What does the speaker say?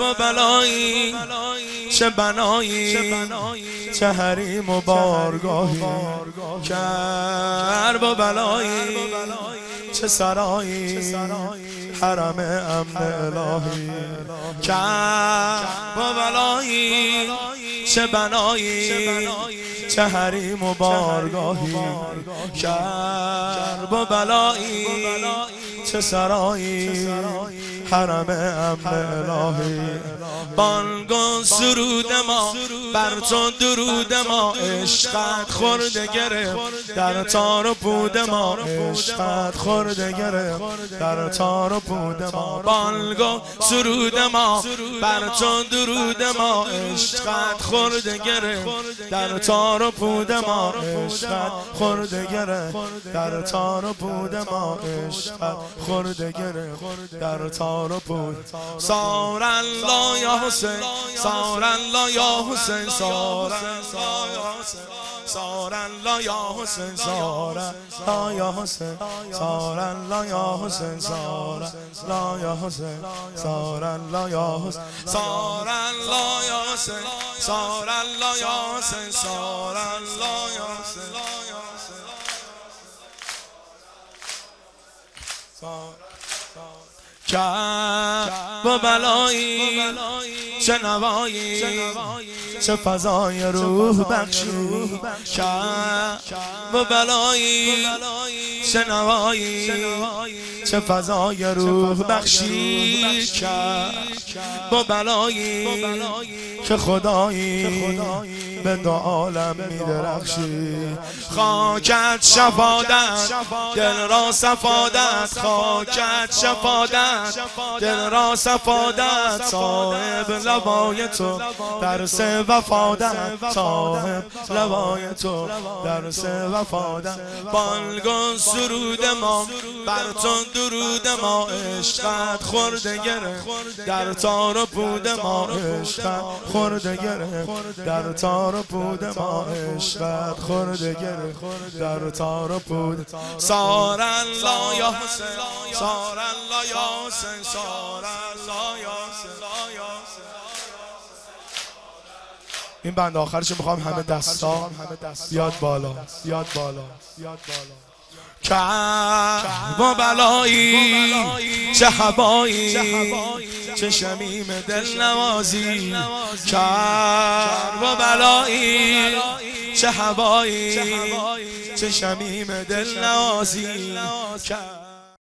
و بلایی چه بنایی چه حریم و بارگاهی. کرب و بلایی چه سرایی حرم امن الهی. کرب و بلایی چه بنایی چه حریم و بارگاهی کرب و بلایی. چه سرایی. حرم امن الهی. بانگو سرود ما بر تو درود ما. عشقت خورده گرفت. در تار و پود ما. عشقت خورده گرفت. در تار و پود ما. بانگو سرود ما. بر تو درود ما. عشقت خورده گرفت. در تار و پود ما عشقت خورده گرفت در تار و پود ما عشقت خورده گرفت در تار و پود. سار الله یا حسین سار الله یا حسین سار الله یا حسین سار الله یا حسین سار الله یا حسین سار الله یا حسین سار الله یا حسین سار الله یا حسین سار الله یا حسین سار الله یا حسین سار الله یا حسین کرد. و بلایی چه نوایی چه فضای روح بخشی. کرد. و بلایی. چه نوایی چه فضای روح بخشی و بلایی که خدایی به دو عالم میدرخشی. خاکت شفادت دل را صفادت خاکت شفادت دل را صفادت صاحب لبای تو درس وفادت. صاحب لبای تو درس وفادت. بالگو سرود ما بر تو درود ما عشقت خورده گرفت. در تار و پود ما عشقت خورده گرفت. در تار و پود ما عشقت خورده گرفت. در تار و پود سار الله یا حسین. سار الله یا حسین. سار الله یا این بند آخرش می‌خوام همه دستا یاد بالا. یاد بالا. یاد بالا. کرب و بلایی چه هوایی چه شمیم دل نوازی کرب و بلایی چه هوایی چه شمیم دل نوازی